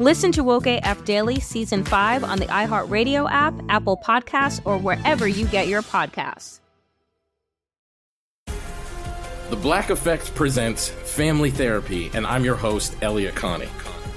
Listen to Woke AF Daily Season 5 on the iHeartRadio app, Apple Podcasts, or wherever you get your podcasts. The Black Effect presents Family Therapy, and I'm your host, Elliott Connie.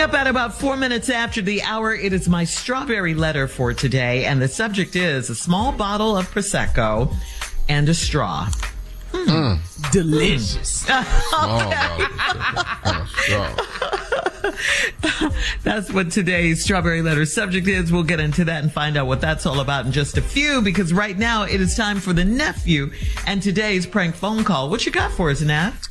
Coming up at about four minutes after the hour, it is my strawberry letter for today, and the subject is a small bottle of Prosecco and a straw. Mm. Delicious. that's what today's strawberry letter subject is. We'll get into that and find out what that's all about in just a few because right now it is time for the nephew and today's prank phone call. What you got for us, Neff?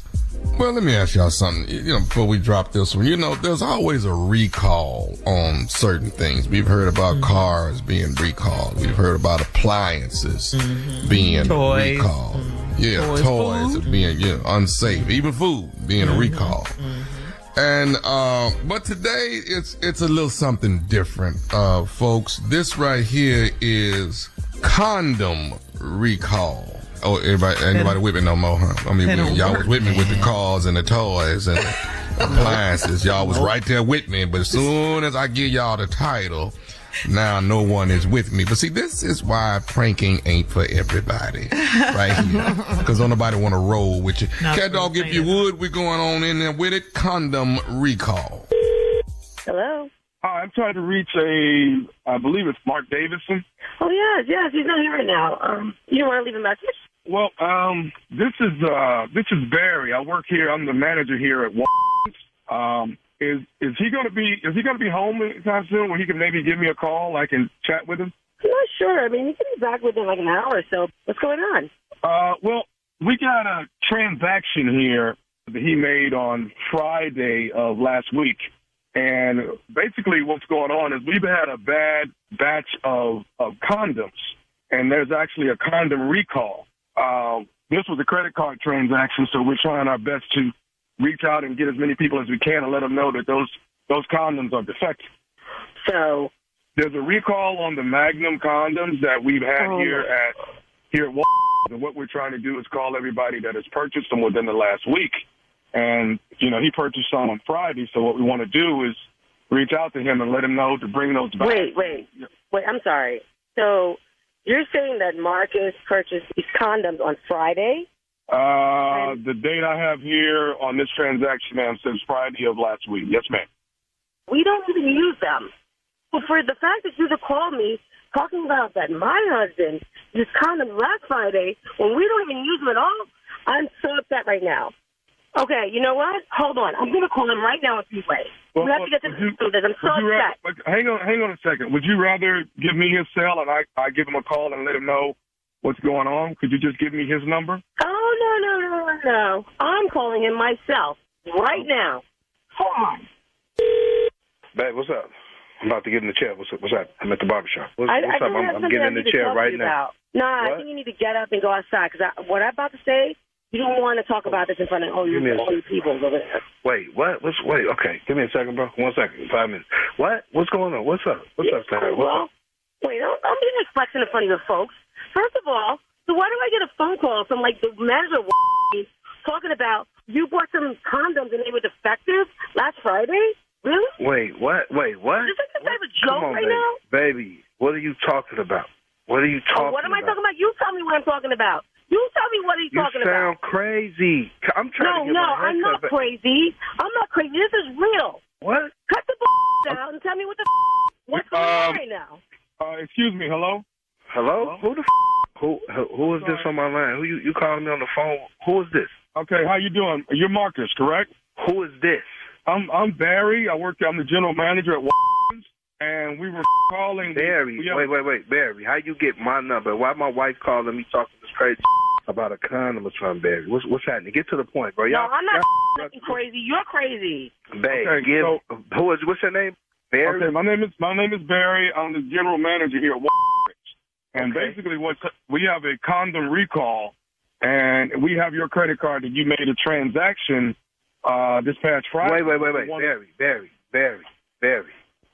Well, let me ask y'all something. You know, before we drop this one, you know, there's always a recall on certain things. We've heard about mm-hmm. cars being recalled. We've heard about appliances mm-hmm. being toys. recalled. Mm-hmm. Yeah, toys, toys being know, unsafe. Even food being a mm-hmm. recall. Mm-hmm. And uh, but today it's it's a little something different, uh, folks. This right here is condom recall. Oh, everybody, anybody with me no more, huh? I mean, we, y'all was with me with the cars and the toys and the appliances. Y'all was right there with me. But as soon as I give y'all the title, now no one is with me. But see, this is why pranking ain't for everybody, right here. Because don't nobody want to roll with you. Cat dog, if you would, we're going on in there with it. Condom recall. Hello. Hi, I'm trying to reach a, I believe it's Mark Davidson. Oh yes, yes, he's not here right now. Um, you want to leave a message? Well, um, this is uh, this is Barry. I work here. I'm the manager here at. Um, is is he going to be is he going to be home anytime soon where he can maybe give me a call? I can chat with him. I'm not sure. I mean, he can be back within like an hour or so. What's going on? Uh, well, we got a transaction here that he made on Friday of last week. And basically what's going on is we've had a bad batch of, of condoms and there's actually a condom recall. Uh, this was a credit card transaction, so we're trying our best to reach out and get as many people as we can and let them know that those those condoms are defective. So there's a recall on the Magnum condoms that we've had oh. here at here at Walmart, and what we're trying to do is call everybody that has purchased them within the last week. And you know, he purchased some on Friday, so what we want to do is reach out to him and let him know to bring those back. Wait, wait, wait. I'm sorry. So you're saying that Marcus purchased these condoms on Friday? Uh, the date I have here on this transaction, ma'am, says Friday of last week. Yes, ma'am. We don't even use them. But for the fact that you just called me talking about that my husband used condoms last Friday when we don't even use them at all, I'm so upset right now. Okay, you know what? Hold on. I'm going to call him right now if you wait. Well, we have to get to you, this. I'm so upset. Ra- hang on, hang on a second. Would you rather give me his cell and I, I give him a call and let him know what's going on? Could you just give me his number? Oh no, no, no, no. I'm calling him myself right now. Hold on. Babe, what's up? I'm about to get in the chair. What's up? What's up? I'm at the barbershop. What's, I, what's I up? I'm, I'm getting in the chair right now. About. Nah, I think you need to get up and go outside because what I'm about to say, you don't want to talk about this in front of all you, Give a all you people over there. Wait, what? What's wait? Okay, give me a second, bro. One second, five minutes. What? What's going on? What's up? What's up, Sarah? What's well, up? wait, don't, don't be flexing in front of your folks. First of all, so why do I get a phone call from like the manager talking about you bought some condoms and they were defective last Friday? Really? Wait, what? Wait, what? Is this some type of joke on, right baby. now? Baby, what are you talking about? What are you Oh, talking what am I talking about? You tell me what I'm talking about. You tell me what he's talking about. You talking sound about. crazy. I'm No, trying to get no, my I'm not haircut back. crazy. I'm not crazy. This is real. What? Cut the bull out and tell me what the what's going on Um, right now. Uh, excuse me. Hello. Hello. Who the f- who who who is this on my line? Who you you calling me on the phone? Who is this? Okay, how you doing? You're Marcus, correct? Who is this? I'm I'm Barry. I work. I'm the general manager at and we were calling. Barry. we have- Wait, wait, wait, Barry. How you get my number? Why my wife calling me talking this crazy about a condom or something, Barry? What's what's happening? Get to the point, bro. No, Y'all, I'm not y'all- fucking crazy. You're crazy. Babe, Okay, give, so- who is what's your name? Barry. Okay, my name is my name is Barry. I'm the general manager here at Watkins, and Okay. basically, what we have a condom recall, and we have your credit card that you made a transaction uh, this past Friday. Wait, wait, wait, wait. Barry, Barry, Barry, Barry.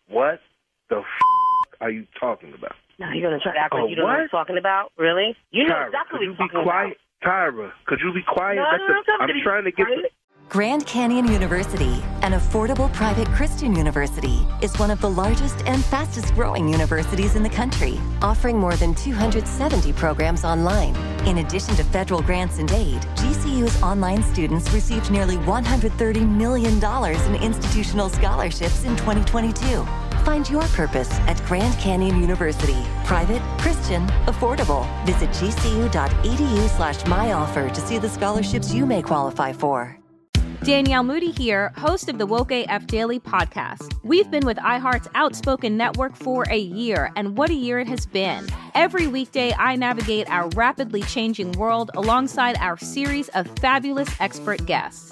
What the f- are you talking about? No, you're gonna try to act Oh, like you don't know what I'm talking about. Really? You know Tyra, exactly what you he's be talking quiet? Tyra, could you be quiet? No, Let no, the- no, tell me I'm trying to get. quiet. Grand Canyon University, an affordable private Christian university, is one of the largest and fastest growing universities in the country, offering more than 270 programs online. In addition to federal grants and aid, GCU's online students received nearly $130 million in institutional scholarships in 2022. Find your purpose at Grand Canyon University. Private, Christian, affordable. Visit gcu.edu slash myoffer to see the scholarships you may qualify for. Danielle Moody here, host of the Woke AF Daily podcast. We've been with iHeart's Outspoken Network for a year, and what a year it has been. Every weekday, I navigate our rapidly changing world alongside our series of fabulous expert guests.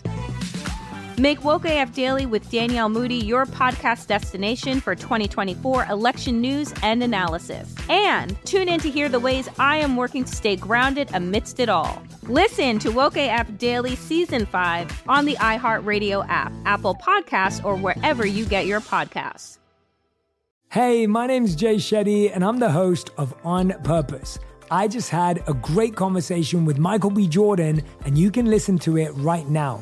Make Woke AF Daily with Danielle Moody your podcast destination for 2024 election news and analysis. And tune in to hear the ways I am working to stay grounded amidst it all. Listen to Woke AF Daily Season 5 on the iHeartRadio app, Apple Podcasts, or wherever you get your podcasts. Hey, my name's Jay Shetty, and I'm the host of On Purpose. I just had a great conversation with Michael B. Jordan, and you can listen to it right now.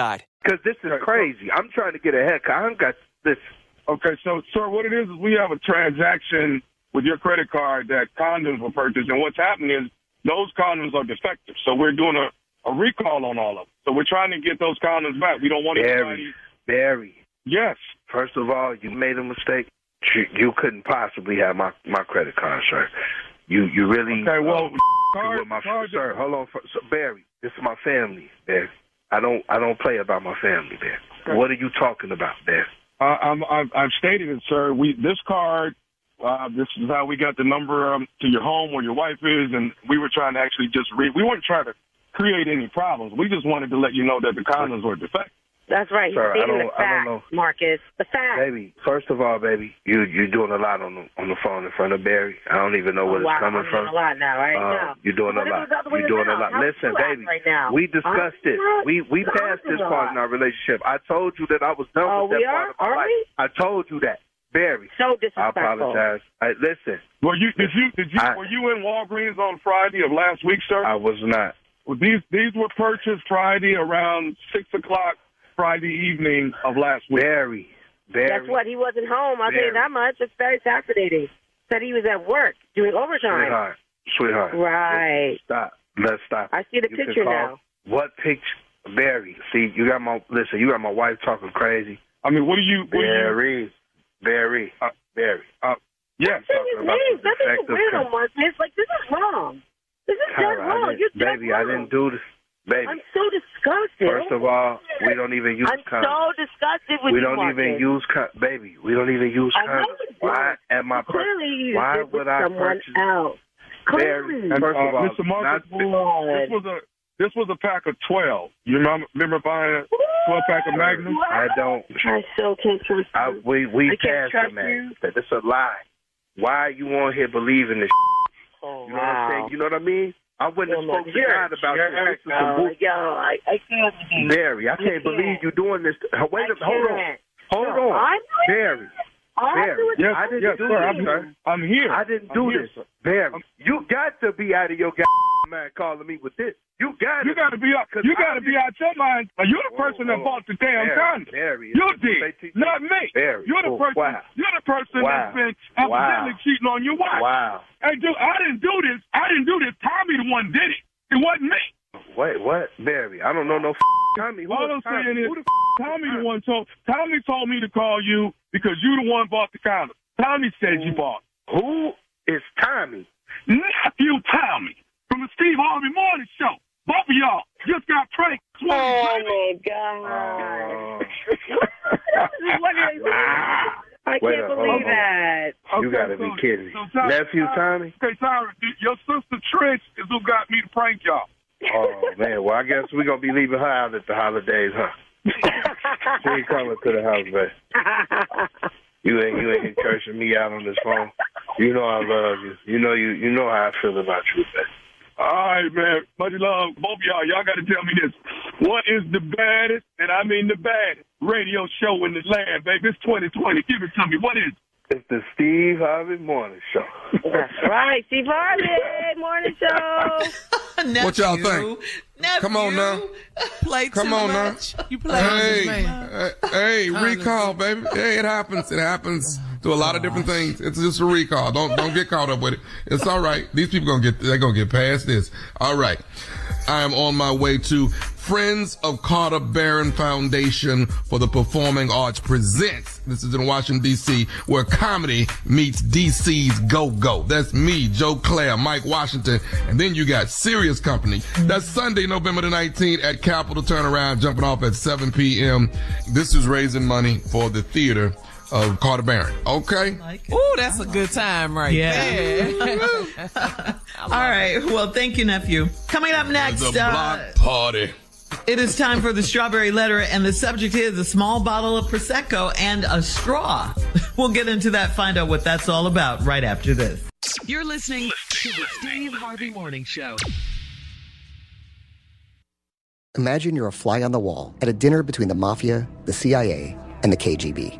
Because this is crazy. I'm trying to get a haircut. I don't got this. Okay, so sir, what it is is we have a transaction with your credit card that condoms were purchased, and what's happening is those condoms are defective. So we're doing a a recall on all of them. So we're trying to get those condoms back. We don't want Barry, anybody. Barry. Yes. First of all, you made a mistake. You, you couldn't possibly have my my credit card, sir. You you really. Okay, well, uh, card- my, card- sir, hold on, for, so Barry. This is my family, Barry. I don't I don't play about my family, Barry. What are you talking about, Barry? Uh, I'm, I've, I've stated it, sir. We this card. Uh, this is how we got the number um, to your home where your wife is, and we were trying to actually just read. We weren't trying to create any problems. We just wanted to let you know that the condoms were defective. That's right. He's Sir, I stating don't- the I don't know. Marcus. The fact. Baby, first of all, baby, you you're doing a lot on the on the phone in front of Barry. I don't even know where Oh, wow, it's coming I'm from. doing a lot now, right? Uh, now. You're doing What a lot. was the You're doing a lot. How Listen, baby, right now? we discussed it. We we I'm passed this part in our relationship. I told you that I was done Oh, with that we part are? of my Are life. we? I told you that, Barry. So disrespectful. I apologize. I, listen, Well, you did you did you I- were you in Walgreens on Friday of last week, sir? I was not. Well, these these were purchased Friday around six o'clock Friday evening of last week. Barry, Barry. Guess what? He wasn't home. I'll tell you that much. It's very fascinating. Said he was at work doing overtime. Sweetheart, sweetheart. Right. Stop. Let's stop. I see the You picture now. What picture? Barry. See, you got my listen. You got my wife talking crazy. I mean, what do you? What do you Barry, Barry, Uh, Barry. uh, yes. Say his talking about name. the That doesn't defective weird con- on Marcus. Like this is wrong. This is dead Tyra, I wrong. You're dead baby, I wrong. didn't do this. Baby, I'm so disgusted. first of all, we don't even use I'm condoms. so disgusted with we you, don't Marcus. even use con- baby. We don't even use I know condoms. you don't. Why am I? per- Clearly, you why did with would I someone purchase? else. Barry, Clearly. First uh, of all, Mr. Marcus, this was a this was a pack of twelve. You remember, remember buying a twelve pack of Magnum? I don't. I still can't trust I, we we I passed trust the man. you. That it's a lie. Why are you on here believing this? Oh, You know what I'm saying? You know what I mean? I wouldn't have spoken to you're God about a this. jerk, This is some dog. bull- Yo, I, I can't. believe- Barry, I You can't believe can't. you doing this. Wait a I hold on. Hold No, on. I'm Barry. Barry. Yes, I didn't yes, do sir. this, I'm. I'm here. I didn't I'm do here, this. sir. Barry, I'm- you got to be out of your goddamn mind calling me with this. You got You got to be out. You got to be out your mind. You're the person that whoa. bought the damn Barry, condom. Barry, you did, not me. Barry, you're the oh, person. wow. You're the person Wow. that's been Wow. cheating on your wife. Wow. Hey, dude, I didn't do this. I didn't do this. Tommy the one did it. It wasn't me. Wait, what? Barry, I don't know no f- Tommy. Who All I'm Tommy? saying is, Who the Tommy the one told Tommy told me to call you because you the one bought the condom. Tommy said you bought. Who is Tommy? Nephew Tommy from the Steve Harvey Morning Show. Both of y'all just got pranked. Oh my god! What is- I can't a- believe hold on. that. You gotta be kidding me. so Ty- Nephew Ty- Tommy? Okay, Tyra, your sister Trish is who got me to prank y'all. Oh man, well I guess we're gonna be leaving her out at the holidays, huh? she ain't coming to the house, man. You ain't you ain't cursing me out on this phone. You know I love you. You know you you know how I feel about you, man. All right, man. Much love, both of y'all. Y'all got to tell me this. What is the baddest, and I mean the baddest, radio show in the land, baby? It's 2020. Give it to me. What is it? It's the Steve Harvey Morning Show. That's right, Steve Harvey morning show. What y'all think? Come on now. Play Come too on now. You play Hey, too hey, hey, recall, baby. Hey, it happens. It happens to a lot of different things. It's just a recall. Don't don't get caught up with it. It's all right. These people gonna get they're gonna get past this. All right. I am on my way to Friends of Carter Barron Foundation for the Performing Arts presents. This is in Washington D.C. where comedy meets D.C.'s go-go. That's me, Joe Clair, Mike Washington, and then you got Serious Company. That's Sunday, November the 19th at Capitol Turnaround, jumping off at 7 p.m. This is raising money for the theater of Carter Barron. Okay? Ooh, that's a good time right Yeah. there. All right. Well, thank you, nephew. Coming up next, The uh, block party. it is time for the strawberry letter, and the subject is a small bottle of Prosecco and a straw. We'll get into that, find out what that's all about right after this. You're listening to the Steve Harvey Morning Show. Imagine you're a fly on the wall at a dinner between the mafia, the CIA, and the KGB.